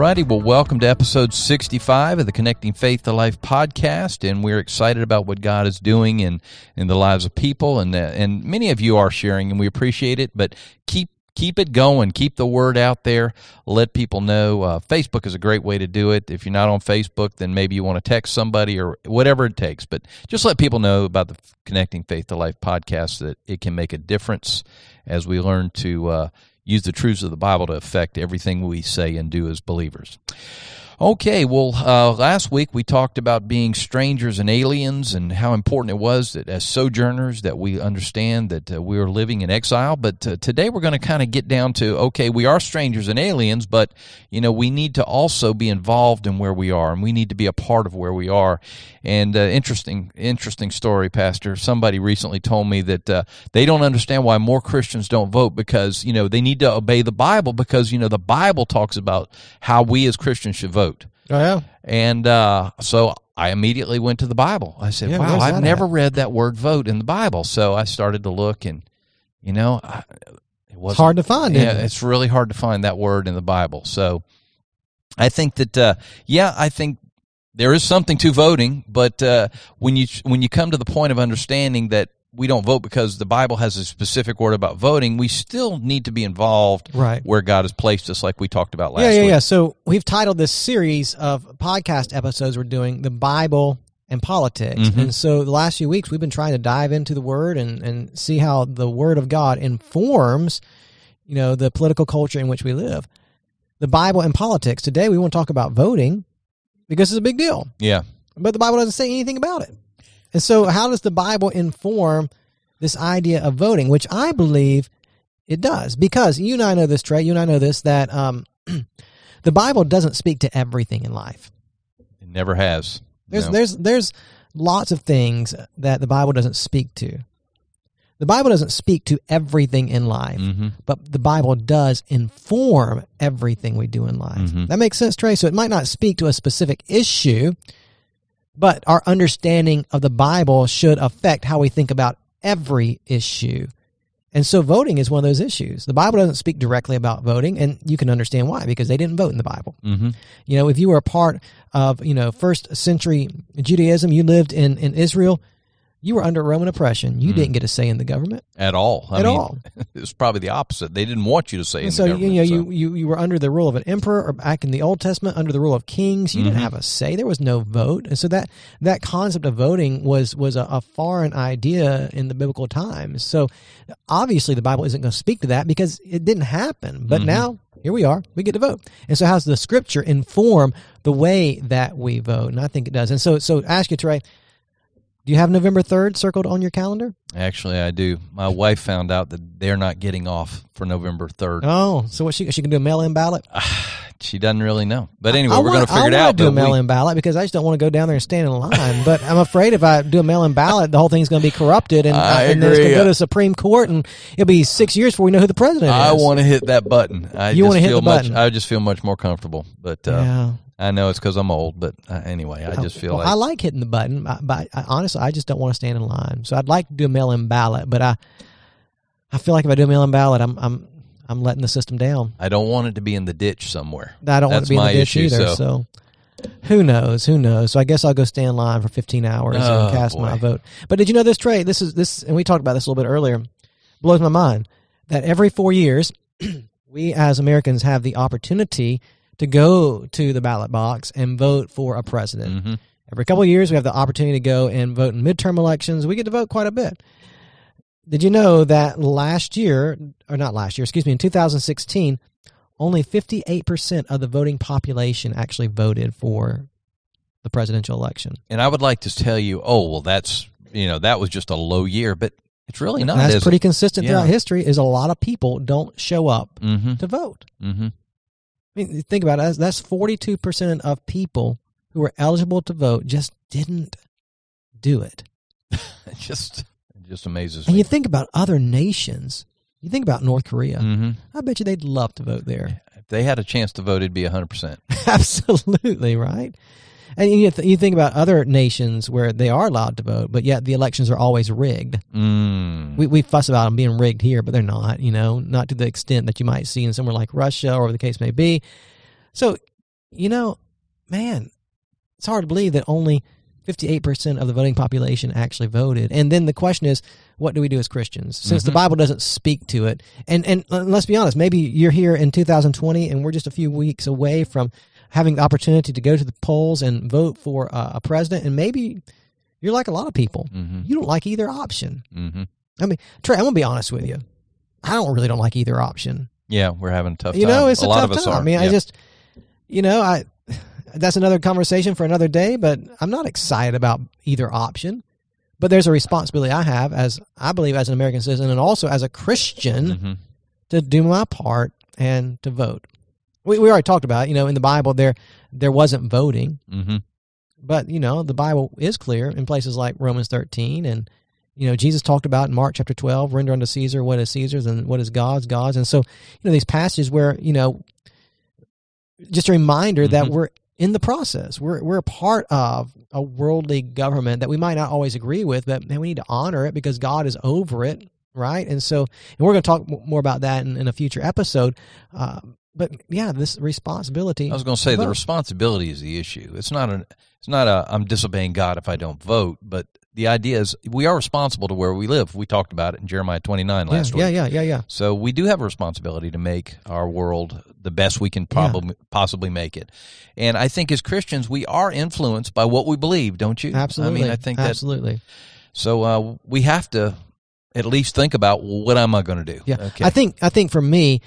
Righty. Well, welcome to episode 65 of the Connecting Faith to Life podcast. And we're excited about what God is doing in, in the lives of people. And, uh, and many of you are sharing, and we appreciate it. But keep keep it going. Keep the word out there. Let people know. Uh, Facebook is a great way to do it. If you're not on Facebook, then maybe you want to text somebody or whatever it takes. But just let people know about the Connecting Faith to Life podcast that it can make a difference as we learn to uh, use the truths of the Bible to affect everything we say and do as believers. Okay, well, uh, last week we talked about being strangers and aliens and how important it was that as sojourners that we understand that uh, we are living in exile. But uh, today we're going to kind of get down to okay, we are strangers and aliens, but you know we need to also be involved in where we are, and we need to be a part of where we are. And uh, interesting, interesting story, Pastor. Somebody recently told me that uh, they don't understand why more Christians don't vote because you know they need to obey the Bible because you know the Bible talks about how we as Christians should vote. Oh yeah. And uh, so I immediately went to the Bible. I said, Yeah, "Wow, I've never at?" read that word vote in the Bible." So I started to look, and you know, I, it was hard to find. Yeah, it? it's really hard to find that word in the Bible. So I think that, uh, yeah, I think there is something to voting, but uh, when you when you come to the point of understanding that we don't vote because the Bible has a specific word about voting, we still need to be involved Right. where God has placed us, like we talked about last yeah, yeah, week. yeah. So we've titled this series of podcast episodes we're doing the Bible and politics. Mhm. And so the last few weeks we've been trying to dive into the word and, and see how the word of God informs, you know, the political culture in which we live. The Bible and politics. Today we want to talk about voting because it's a big deal. Yeah. But the Bible doesn't say anything about it. And so, how does the Bible inform this idea of voting, which I believe it does? Because you and I know this, Trey, you and I know this, that um, the Bible doesn't speak to everything in life. It never has. There's, No. there's, there's lots of things that the Bible doesn't speak to. The Bible doesn't speak to everything in life, Mhm. but the Bible does inform everything we do in life. Mhm. That makes sense, Trey. So it might not speak to a specific issue, but our understanding of the Bible should affect how we think about every issue. And so voting is one of those issues. The Bible doesn't speak directly about voting, and you can understand why, because they didn't vote in the Bible. Mhm. You know, if you were a part of, you know, first century Judaism, you lived in, in Israel, you were under Roman oppression. You didn't get a say in the government. At all. I At mean, all. was probably the opposite. They didn't want you to say in And the so you know so- you, you you were under the rule of an emperor, or back in the Old Testament under the rule of kings. You didn't Mhm. have a say. There was no vote, and so that that concept of voting was was a, a foreign idea in the biblical times. So obviously the Bible isn't going to speak to that because it didn't happen. But Mhm. now here we are. We get to vote. And so how's the Scripture inform the way that we vote? And I think it does. And so so ask you, Trey. Do you have November third circled on your calendar? Actually, I do. My wife found out that they're not getting off for November 3rd. Oh, so what she she can do a mail in ballot? She doesn't really know. But anyway, I we're going wanna- figure it I wanna out. do a mail-in ballot because I just don't want to go down there and stand in line. but I'm afraid if I do a mail-in ballot, the whole thing's going to be corrupted, and, I and then it's going to go to the Supreme Court, and it'll be six years before we know who the president I is. I want to hit that button. I You just wanna hit feel the much, button. I just feel much more comfortable. But uh, yeah. I know it's because I'm old. But uh, anyway, I just feel Well, like I like hitting the button, but, I, honestly, I just don't want to stand in line. So I'd like to do a mail-in ballot, but I, I feel like if I do a mail-in ballot, I'm, I'm, I'm letting the system down. I don't want it to be in the ditch somewhere. I don't want That's to be in the ditch issue, either. so- So. who knows? Who knows? So I guess I'll go stand in line for 15 hours Oh, and cast my vote. But did you know this, Trey? This is this, and we talked about this a little bit earlier. Blows my mind that every four years, we as Americans have the opportunity to go to the ballot box and vote for a president. hmm Every couple of years, we have the opportunity to go and vote in midterm elections. We get to vote quite a bit. Did you know that last year, or not last year, excuse me, in 2016, only 58% of the voting population actually voted for the presidential election. And I would like to tell you, oh well, that's you know that was just a low year, but it's really not. And that's pretty consistent Yeah. throughout history is a lot of people don't show up Mm-hmm. to vote. Mm-hmm. I mean, think about it. That's forty-two percent of people who were eligible to vote just didn't do it. It just it just amazes And me. you think about other nations. You think about North Korea. hmm I bet you they'd love to vote there. If they had a chance to vote, it'd be hundred percent. Absolutely, right? And you, th- you think about other nations where they are allowed to vote, but yet the elections are always rigged. Mm. We, we fuss about them being rigged here, but they're not, you know, not to the extent that you might see in somewhere like Russia or the case may be. So, you know, man, it's hard to believe that only 58% of the voting population actually voted. And then the question is, what do we do as Christians? Since the Mhm. Bible doesn't speak to it. And, and let's be honest, maybe you're here in 2020 and we're just a few weeks away from having the opportunity to go to the polls and vote for uh, a president. And maybe you're like a lot of people. hmm You don't like either option. hmm I mean, Trey, I'm gonna be honest with you. I don't really don't like either option. Yeah, we're having a tough You know, it's a, lot tough of us time. are. I mean, I just, you know, I that's another conversation for another day. But I'm not excited about either option. But there's a responsibility I have as I believe as an American citizen and also as a Christian Mhm. to do my part and to vote. We we already talked about, it. you know, in the Bible there there wasn't voting. Mhm. But you know, the Bible is clear in places like Romans 13, and you know, Jesus talked about in Mark chapter 12, render unto Caesar what is Caesar's and what is God's God's. And so, you know, these passages where you know, just a reminder that Mhm. we're in the process. We're we're a part of a worldly government that we might not always agree with, but man, we need to honor it because God is over it, right? And so, and we're going to talk more about that in, in a future episode. Uh, but yeah, this responsibility. I was going to say the responsibility is the issue. It's not a. It's not a. I'm disobeying God if I don't vote, but the idea is we are responsible to where we live. We talked about it in Jeremiah 29 yeah, last week. yeah, yeah, yeah, yeah. So we do have a responsibility to make our world the best we can probably possibly make it. And I think as Christians, we are influenced by what we believe, don't you? Absolutely. I mean, I think that. absolutely. So uh, we have to at least think about well, what am I going to do? Yeah, Okay. I think I think for me,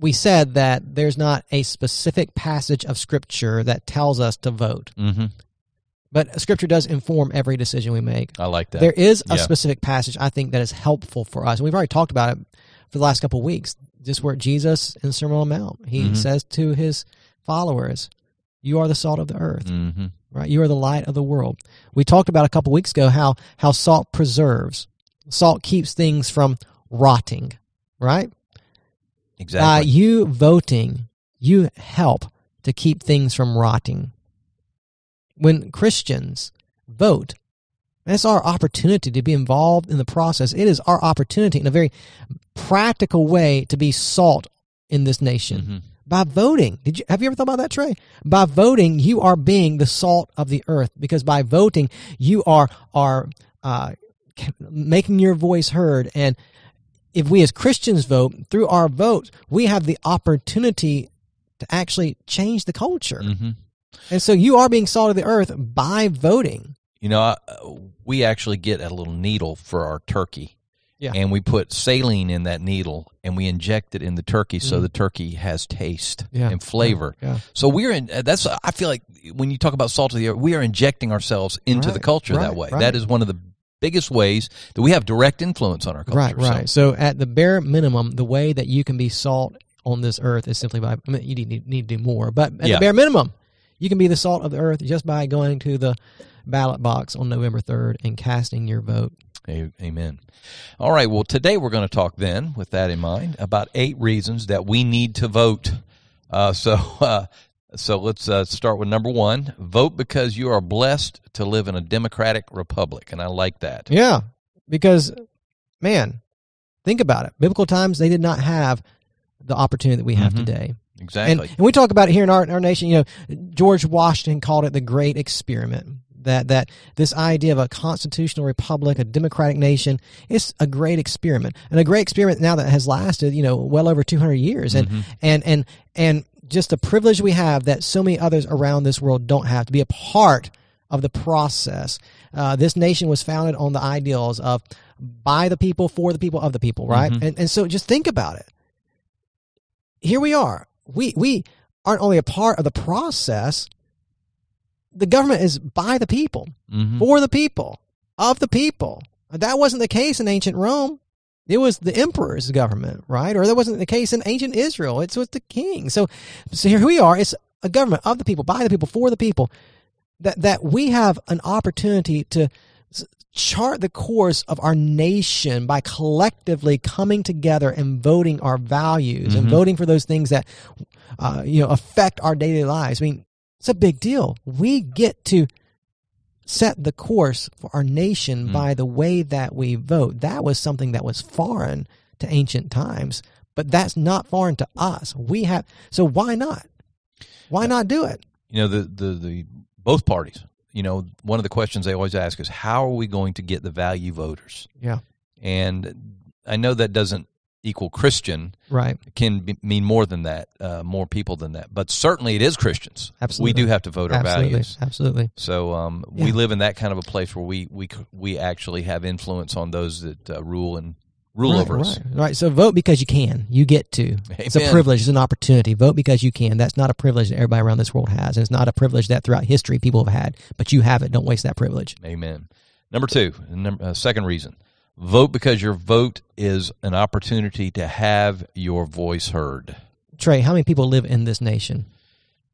we said that there's not a specific passage of scripture that tells us to vote, hmm but scripture does inform every decision we make. I like that. There is a Yeah. specific passage I think that is helpful for us. And we've already talked about it for the last couple of weeks. Just where Jesus in the Sermon on the Mount, he Mhm. says to his followers, "You are the salt of the earth." hmm right? You are the light of the world. We talked about a couple weeks ago how how salt preserves. Salt keeps things from rotting, right? By Exactly. you voting, you help to keep things from rotting. When Christians vote, that's our opportunity to be involved in the process. It is our opportunity in a very practical way to be salt in this nation Mhm. by voting. Did you have you ever thought about that, Trey? By voting, you are being the salt of the earth because by voting, you are are uh, making your voice heard. And if we as Christians vote through our votes, we have the opportunity to actually change the culture. hmm And so you are being salt of the earth by voting. You know, I, we actually get a little needle for our turkey. Yeah. And we put saline in that needle and we inject it in the turkey so Mm. the turkey has taste Yeah. and flavor. Yeah. So we're in that's I feel like when you talk about salt of the earth, we are injecting ourselves into the Right, culture that way. right. That is one of the biggest ways that we have direct influence on our culture. Right, right. So at the bare minimum, the way that you can be salt on this earth is simply by, I mean, you need, need to do more, but at Yeah. the bare minimum, you can be the salt of the earth just by going to the ballot box on November 3rd and casting your vote. Amen. All right. Well, today we're going to talk then, with that in mind, about eight reasons that we need to vote. Uh, so, uh, so let's uh, start with number one: vote because you are blessed to live in a democratic republic, and I like that. Yeah, because, man, think about it. Biblical times, they did not have the opportunity that we have Mhm. today. Exactly. and we talk about it here in our, in our nation. You know, George Washington called it the Great Experiment. That that this idea of a constitutional republic, a democratic nation, it's a great experiment, and a great experiment now that has lasted, you know, well over two hundred years, and Mhm. and and and just the privilege we have that so many others around this world don't have to be a part of the process. Uh, this nation was founded on the ideals of by the people, for the people, of the people, right? Mhm. And and so just think about it. Here we are. We we aren't only a part of the process. The government is by the people, Mhm. for the people, of the people. That wasn't the case in ancient Rome. It was the emperor's government, right? Or that wasn't the case in ancient Israel. It's with the king. So, so here we are. It's a government of the people, by the people, for the people. That that we have an opportunity to chart the course of our nation by collectively coming together and voting our values mm-hmm. and voting for those things that uh, you know affect our daily lives. I mean, it's a big deal. We get to set the course for our nation mm. by the way that we vote. That was something that was foreign to ancient times, but that's not foreign to us. We have so why not? Why not do it? You know, the the the both parties. You know, one of the questions they always ask is how are we going to get the value voters? Yeah. And I know that doesn't equal Christian right can be, mean more than that, uh, more people than that. But certainly it is Christians. Absolutely, we do have to vote our Absolutely. values. Absolutely. So um, yeah. we live in that kind of a place where we we we actually have influence on those that uh, rule and rule right, over us. Right. right. So vote because you can. You get to. Amen. It's a privilege. It's an opportunity. Vote because you can. That's not a privilege that everybody around this world has, and it's not a privilege that throughout history people have had. But you have it. Don't waste that privilege. Amen. Number two, number, uh, second reason Vote because your vote is an opportunity to have your voice heard. Trey, how many people live in this nation?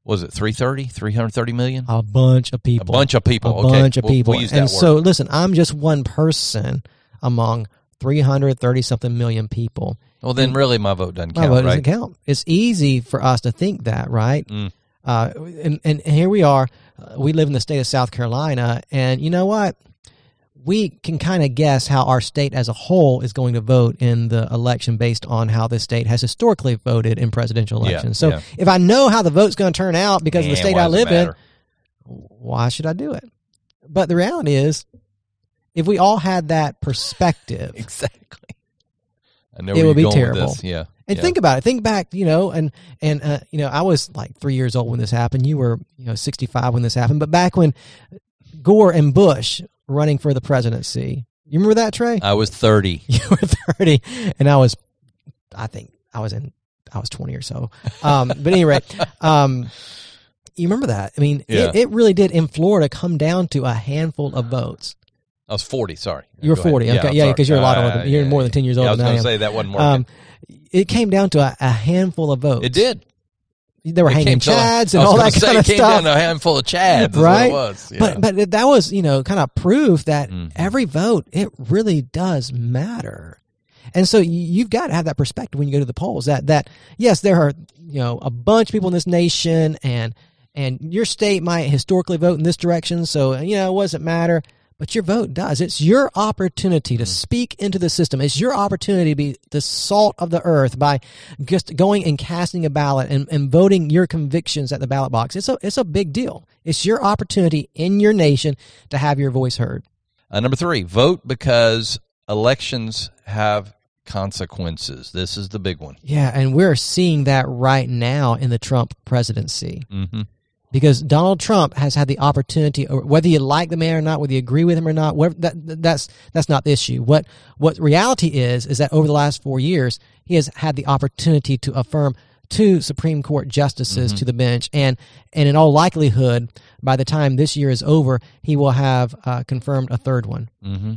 Was it 330, 330 million? A bunch of people. A bunch of people. A okay. bunch of people. We'll, we'll and so, listen, I'm just one person among 330 something million people. Well, then really my vote doesn't count. My vote right? doesn't count. It's easy for us to think that, right? Mm. Uh, and, and here we are. Uh, we live in the state of South Carolina. And you know what? We can kind of guess how our state as a whole is going to vote in the election based on how this state has historically voted in presidential elections. Yeah, so yeah. if I know how the vote's going to turn out because Man, of the state I live in, why should I do it? But the reality is, if we all had that perspective, exactly, it would be terrible. Yeah. And yeah. think about it. Think back, you know, and and uh, you know, I was like three years old when this happened. You were, you know, sixty five when this happened. But back when Gore and Bush running for the presidency. You remember that, Trey? I was 30. You were 30, and I was, I think I was in, I was 20 or so. Um, but anyway, um, you remember that? I mean, Yeah. it, it really did in Florida come down to a handful of votes. I was 40, sorry. You were Go ahead. 40, okay, yeah, because you're a lot Uh, older. You're yeah, more than 10 years yeah, older I was going to say that wasn't working. Um, it came down to a, a handful of votes. it did. They were It hanging chads and all that say kind of came stuff. down a handful of chads. is what Right? it was. Yeah. But but that was you know kind of proof that Mhm. every vote it really does matter, and so you've got to have that perspective when you go to the polls. That that yes, there are you know a bunch of people in this nation, and and your state might historically vote in this direction, so you know it doesn't matter. But your vote does. It's your opportunity to speak into the system. It's your opportunity to be the salt of the earth by just going and casting a ballot and, and voting your convictions at the ballot box. It's a it's a big deal. It's your opportunity in your nation to have your voice heard. Uh, number three, vote because elections have consequences. This is the big one. Yeah, and we're seeing that right now in the Trump presidency. Mm-hmm. Because Donald Trump has had the opportunity, whether you like the man or not, whether you agree with him or not, whatever, that, that's that's not the issue. What what reality is is that over the last four years, he has had the opportunity to affirm two Supreme Court justices to the bench, and and in all likelihood, by the time this year is over, he will have uh, confirmed a third one. Mm-hmm.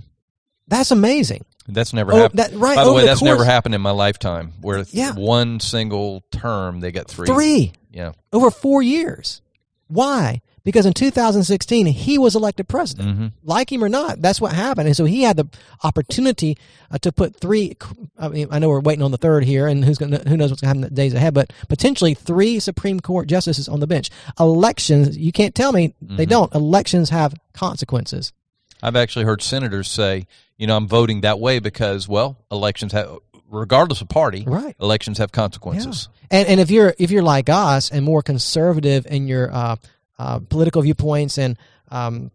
That's amazing. That's never Oh, happened. that- right, By the way, the that's never happened in my lifetime. Where Yeah. one single term they got three. Three Yeah. over four years. Why? Because in 2016 he was elected president. Mm-hmm. like him or not, that's what happened. And so he had the opportunity uh, to put three. I mean, I know we're waiting on the third here, and who's going who knows what's going to happen in the days ahead, but potentially three Supreme Court justices on the bench. Elections, you can't tell me they don't. Elections have consequences. I've actually heard senators say, you know, I'm voting that way because, well, elections have, regardless of party, Right. elections have consequences. And and if you're if you're like us and more conservative in your uh, uh, political viewpoints, and um,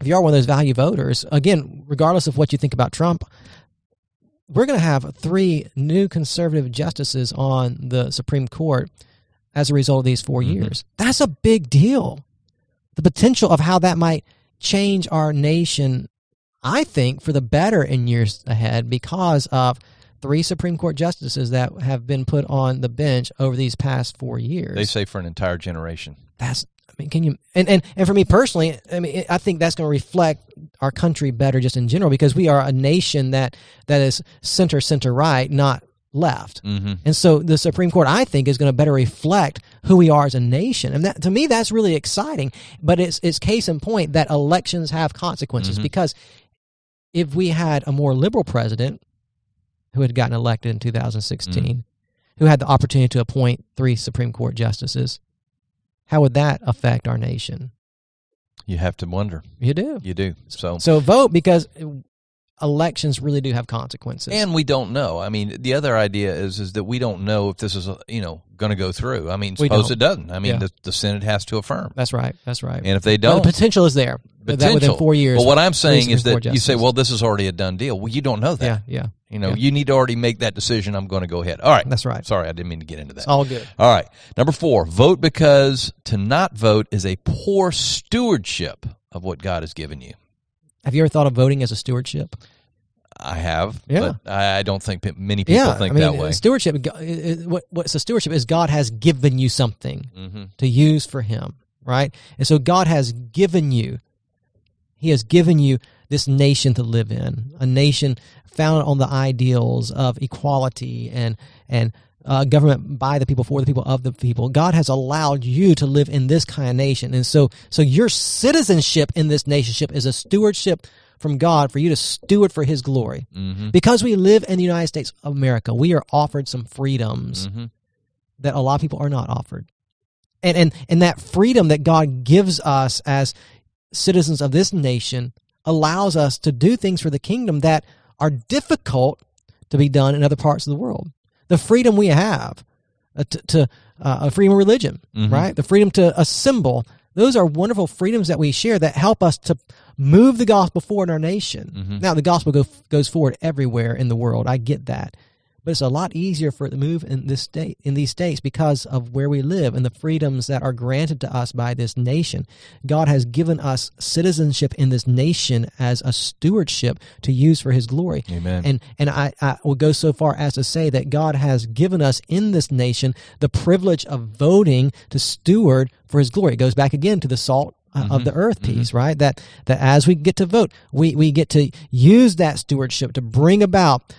if you are one of those value voters, again, regardless of what you think about Trump, we're going to have three new conservative justices on the Supreme Court as a result of these 4 Mhm. years. That's a big deal. The potential of how that might change our nation, I think, for the better in years ahead because of three Supreme Court justices that have been put on the bench over these past four years. They say for an entire generation. That's I mean, can you and, and and for me personally, I mean, I think that's going to reflect our country better just in general because we are a nation that that is center center right, not left. Mm-hmm. And so the Supreme Court, I think, is going to better reflect who we are as a nation. And that, to me, that's really exciting. But it's, it's case in point that elections have consequences Mhm. because if we had a more liberal president who had gotten elected in 2016, mm. who had the opportunity to appoint three Supreme Court justices, how would that affect our nation? You have to wonder. You do. You do. So So vote because elections really do have consequences. and we don't know. I mean, the other idea is is that we don't know if this is you know going to go through. I mean, suppose it doesn't. I mean, Yeah. the, the Senate has to affirm, that's right. That's right. and if they don't, the potential is there. That within potential. four years. But what I'm saying is that you say, well, this is already a done deal. Well, you don't know that. yeah, yeah, You know, Yeah. you need to already make that decision. I'm going to go ahead. All right. that's right. Sorry, I didn't mean to get into that. It's all good. All right. Number four, vote because to not vote is a poor stewardship of what God has given you. Have you ever thought of voting as a stewardship? I have, Yeah. but I don't think many people yeah, think I mean, that way. stewardship. go- it- it- What what's a stewardship is God has given you something hmm to use for Him, right? And so God has given you. He has given you this nation to live in, a nation founded on the ideals of equality and and uh, government by the people for the people of the people. God has allowed you to live in this kind of nation, and so so your citizenship in this nationship is a stewardship from God for you to steward for His glory. hmm Because we live in the United States of America, we are offered some freedoms hmm that a lot of people are not offered. And and and that freedom that God gives us as citizens of this nation allows us to do things for the kingdom that are difficult to be done in other parts of the world. The freedom we have uh, to, to uh, a freedom of religion, Mhm. right? The freedom to assemble. Those are wonderful freedoms that we share that help us to move the gospel forward in our nation. Mhm. Now, the gospel go, goes forward everywhere in the world. I get that. But it's a lot easier for it to move in this state in these states because of where we live and the freedoms that are granted to us by this nation. God has given us citizenship in this nation as a stewardship to use for his glory. Amen. And and I, I will go so far as to say that God has given us in this nation the privilege of voting to steward for his glory. It goes back again to the salt uh, of the earth piece, right? That that as we get to vote, we we get to use that stewardship to bring about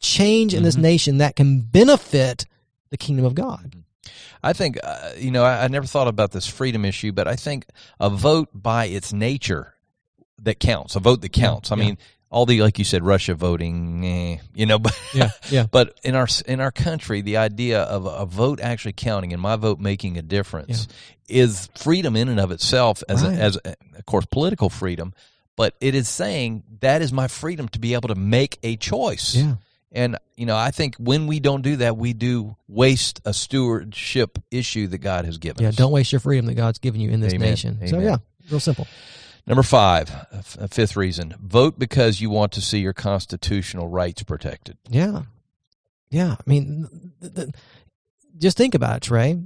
change in this nation that can benefit the kingdom of God. I think, uh, you know, I, I never thought about this freedom issue, but I think a vote by its nature that counts, a vote that counts. I yeah. mean, all the like you said, Russia voting, eh, you know, but Yeah, yeah. but in our in our country, the idea of a vote actually counting and my vote making a difference is freedom in and of itself, as Right. a, as a, of course political freedom, but it is saying that is my freedom to be able to make a choice. Yeah. And you know, I think when we don't do that, we do waste a stewardship issue that God has given Yeah, us. don't waste your freedom that God's given you in this Amen. nation. So yeah, real simple. Number five, a a fifth reason: vote because you want to see your constitutional rights protected. Yeah. Yeah. I mean, th- th- just think about it, Trey.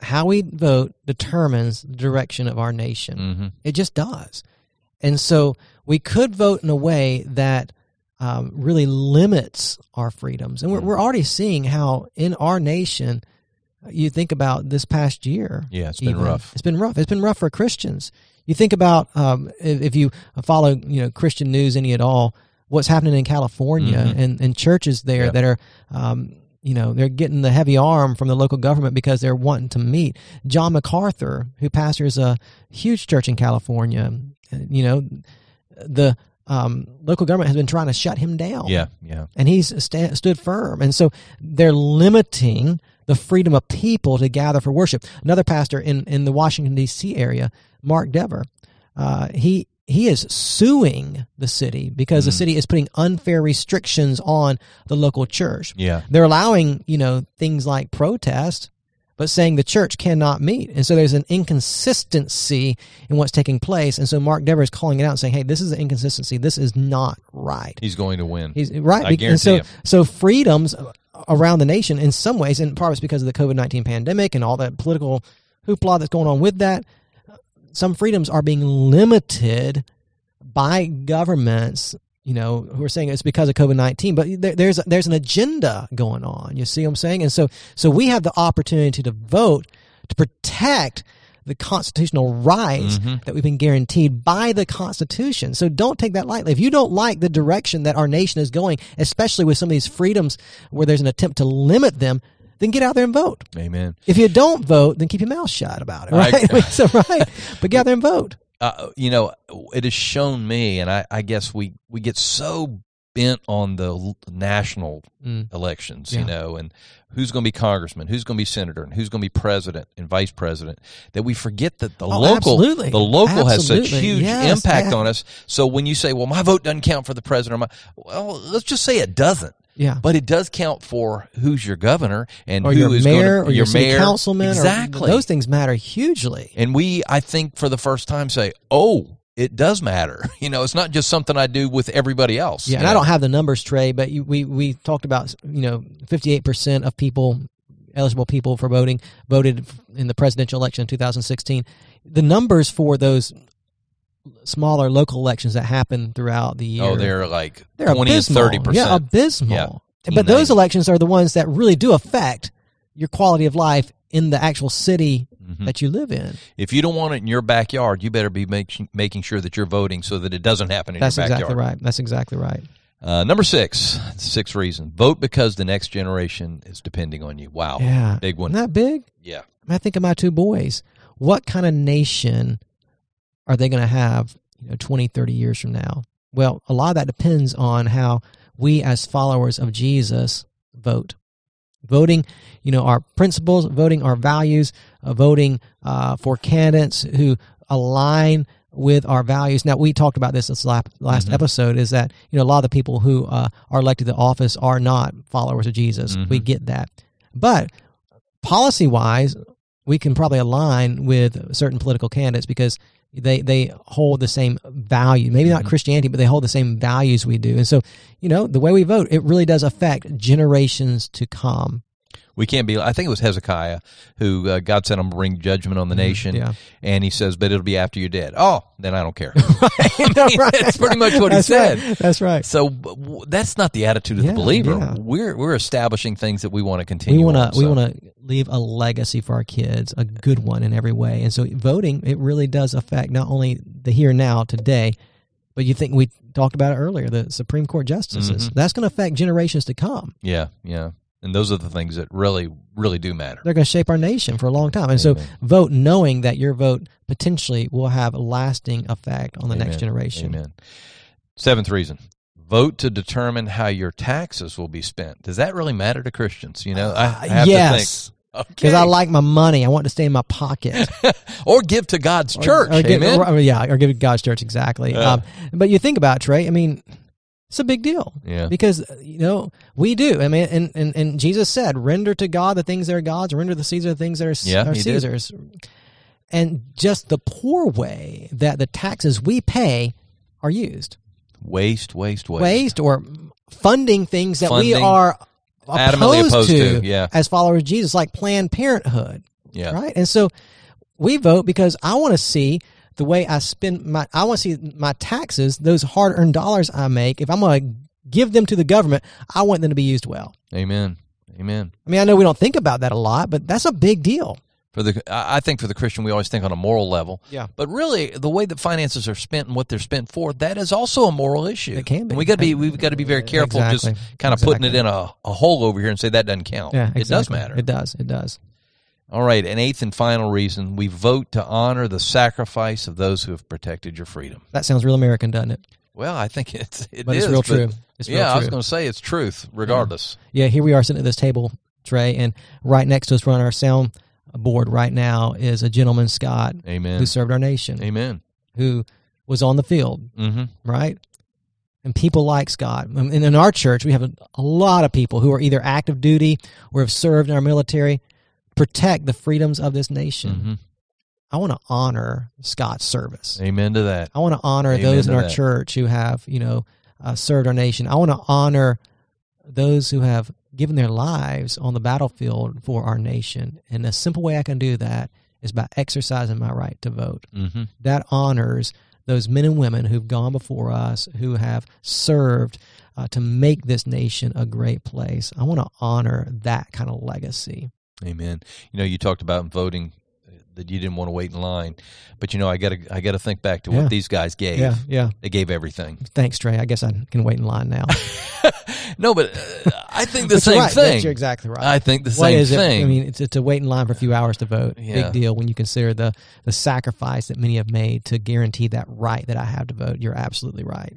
How we vote determines the direction of our nation. Mm-hmm. It just does. And so we could vote in a way that um, really limits our freedoms. And we're, we're already seeing how in our nation, you think about this past year. Yeah, it's been even. rough. It's been rough. It's been rough for Christians. You think about um, if, if you follow, you know, Christian news any at all, what's happening in California Mhm. and, and churches there Yeah. that are, um, you know, they're getting the heavy arm from the local government because they're wanting to meet. John MacArthur, who pastors a huge church in California, you know, the um, local government has been trying to shut him down Yeah, yeah. and he's sta- stood firm. And so they're limiting the freedom of people to gather for worship. Another pastor in, in the Washington D.C. area, Mark Dever, uh, he he is suing the city because the city is putting unfair restrictions on the local church. Yeah. They're allowing you know things like protest, but saying the church cannot meet, and so there's an inconsistency in what's taking place. And so Mark Dever is calling it out and saying, "Hey, this is an inconsistency. This is not right." He's going to win. He's right. I Be- and so, you. so freedoms around the nation, in some ways, and part of it's because of the COVID nineteen pandemic and all that political hoopla that's going on with that. Some freedoms are being limited by governments. You know, who are saying it's because of COVID nineteen, but there, there's there's an agenda going on. You see what I'm saying? And so, so we have the opportunity to vote to protect the constitutional rights Mhm. that we've been guaranteed by the Constitution. So don't take that lightly. If you don't like the direction that our nation is going, especially with some of these freedoms where there's an attempt to limit them, then get out there and vote. Amen. If you don't vote, then keep your mouth shut about it. I- Right? so right, but get out there and vote. Uh, you know, it has shown me, and I, I guess we, we get so bent on the national Mm. elections, Yeah. you know, and who's going to be congressman, who's going to be senator, and who's going to be president and vice president, that we forget that the Oh, local, absolutely. the local has such Absolutely. huge Yes, impact on us. So when you say, "Well, my vote doesn't count for the president," or my, well, let's just say it doesn't. Yeah. But it does count for who's your governor and Or who your is mayor going or your, city mayor. councilman. or- Exactly. those things matter hugely. And we, I think, for the first time, say, "Oh, it does matter." You know, it's not just something I do with everybody else. Yeah, and I don't have the numbers, Trey, but you, we we talked about you know 58 percent of people eligible people for voting voted in the presidential election in 2016. The numbers for those smaller local elections that happen throughout the year, Oh, they're like they're twenty and abysmal. thirty percent. Yeah, abysmal. Yeah, but those elections are the ones that really do affect your quality of life in the actual city Mm-hmm. that you live in. If you don't want it in your backyard, you better be making making sure that you're voting so that it doesn't happen in That's your backyard. That's exactly right. That's exactly right. Uh, number six, sixth reason: vote because the next generation is depending on you. Wow, Yeah, big one. Isn't that big? yeah, I think of my two boys. What kind of nation are they going to have, you know, 20, 30 years from now? Well, a lot of that depends on how we as followers of Jesus vote. Voting, you know, our principles, voting our values, uh, voting uh, for candidates who align with our values. Now, we talked about this last, last Mhm. episode is that, you know, a lot of the people who uh, are elected to office are not followers of Jesus. We Mhm. get that. But policy wise, we can probably align with certain political candidates because they they hold the same value. Maybe not Mhm. Christianity, but they hold the same values we do. And so, you know, the way we vote, it really does affect generations to come. we can't be. I think it was Hezekiah who uh, God said, "I'm to bring judgment on the nation," Mm-hmm. Yeah. and He says, "But it'll be after you're dead." Oh, then I don't care. right. That's pretty much what he said. Right. That's right. So w- that's not the attitude of Yeah, the believer. yeah. We're we're establishing things that we want to continue. We want to we want to leave a legacy for our kids, a good one in every way. And so voting it really does affect not only the here and now today, but you think we talked about it earlier, the Supreme Court justices. Mhm. That's going to affect generations to come. Yeah, yeah. And those are the things that really, really do matter. They're going to shape our nation for a long time. And so vote knowing that your vote potentially will have a lasting effect on the next generation. Amen. Seventh reason. Vote to determine how your taxes will be spent. Does that really matter to Christians? You know, I, I have yes. to think. Because Okay. I like my money. I want it to stay in my pocket. or give to God's church. Or, or give, Amen. or- yeah, or give it God's church exactly. Yeah. Um, but you think about it, Trey. I mean, it's a big deal yeah. because you know we do. I mean, and, and and Jesus said, "Render to God the things that are God's, render to Caesar the things that are, Yeah, are he did. Caesar's." And just the poor way that the taxes we pay are used, Waste, waste, waste. waste or funding things that we are Adamantly opposed, opposed to, to, yeah. as followers of Jesus, like Planned Parenthood Yeah. right? And so we vote because I want to see the way I spend my I want to see my taxes, those hard-earned dollars I make, if I'm going to give them to the government, I want them to be used well. Amen. Amen. I mean, I know we don't think about that a lot, but that's a big deal. For the, I think for the Christian, we always think on a moral level. Yeah. But really, the way that finances are spent and what they're spent for, that is also a moral issue. It can be. And we got to be, we've got to be very careful, Exactly. just kind of putting it in a, a hole over here and say that doesn't count. Yeah, It does matter. It does. It does. All right, an eighth and final reason: we vote to honor the sacrifice of those who have protected your freedom. That sounds real American, doesn't it? Well, I think it's it But it's real true. It's real yeah, I was going to say it's truth, regardless. Yeah, here we are sitting at this table, Trey, and right next to us, on our sound board right now, is a gentleman, Scott, Amen. who served our nation, Amen. who was on the field, Mm-hmm. right? And people like Scott. And in our church, we have a, a lot of people who are either active duty or have served in our military, protect the freedoms of this nation. Mm-hmm. I want to honor Scott's service. Amen to that. I want to honor Amen those in our that. church who have, you know, uh, served our nation. I want to honor those who have given their lives on the battlefield for our nation. And the simple way I can do that is by exercising my right to vote Mm-hmm. that honors those men and women who've gone before us, who have served uh, to make this nation a great place. I want to honor that kind of legacy. Amen. You know, you talked about voting that you didn't want to wait in line. But you know, I got to I got to think back to Yeah. what these guys gave. Yeah, yeah. They gave everything. Thanks, Trey. I guess I can wait in line now. No, but uh, I think the same right. thing. That's- You're exactly right. I think the What same is it? thing. I mean, it's, it's a wait in line for a few hours to vote. Yeah. Big deal when you consider the the sacrifice that many have made to guarantee that right that I have to vote. You're absolutely right.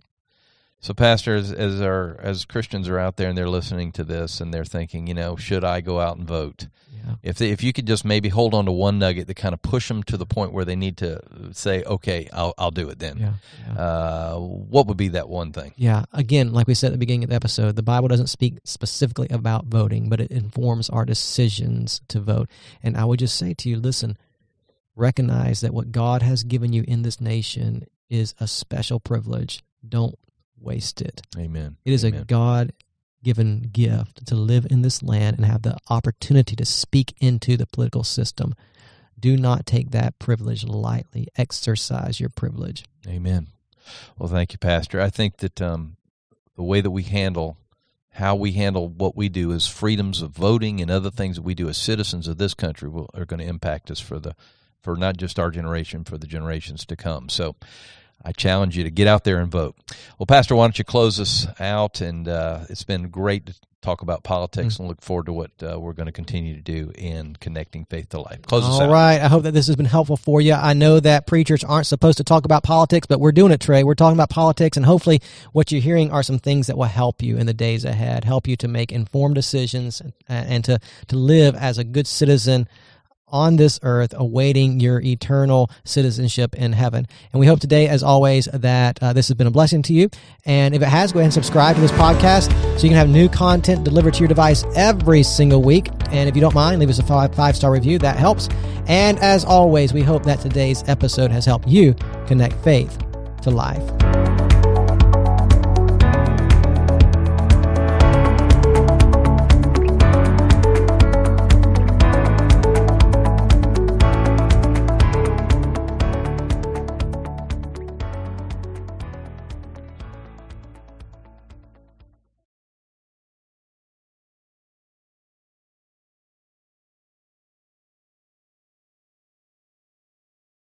So, Pastor, as, as Christians are out there and they're listening to this and they're thinking, you know, should I go out and vote? Yeah. If they, if you could just maybe hold on to one nugget that kind of push them to the point where they need to say, okay, I'll I'll do it then. Yeah. yeah. Uh, what would be that one thing? Yeah, again, like we said at the beginning of the episode, the Bible doesn't speak specifically about voting, but it informs our decisions to vote. And I would just say to you, listen, recognize that what God has given you in this nation is a special privilege. Don't waste it. Amen. It is a God given gift to live in this land and have the opportunity to speak into the political system. Do not take that privilege lightly. Exercise your privilege. Amen. Well, thank you, Pastor. I think that um, the way that we handle how we handle what we do as freedoms of voting and other things that we do as citizens of this country will, are going to impact us for the for not just our generation, for the generations to come. So, I challenge you to get out there and vote. Well, Pastor, why don't you close us out? And uh, it's been great to talk about politics, and look forward to what uh, we're going to continue to do in connecting faith to life. Close us out. right. I hope that this has been helpful for you. I know that preachers aren't supposed to talk about politics, but we're doing it, Trey. We're talking about politics, and hopefully, what you're hearing are some things that will help you in the days ahead, help you to make informed decisions and, and to, to live as a good citizen on this earth, awaiting your eternal citizenship in heaven. And we hope today, as always, that uh, this has been a blessing to you. And if it has, go ahead and subscribe to this podcast so you can have new content delivered to your device every single week. And if you don't mind, leave us a five five star review. That helps. And as always, we hope that today's episode has helped you connect faith to life.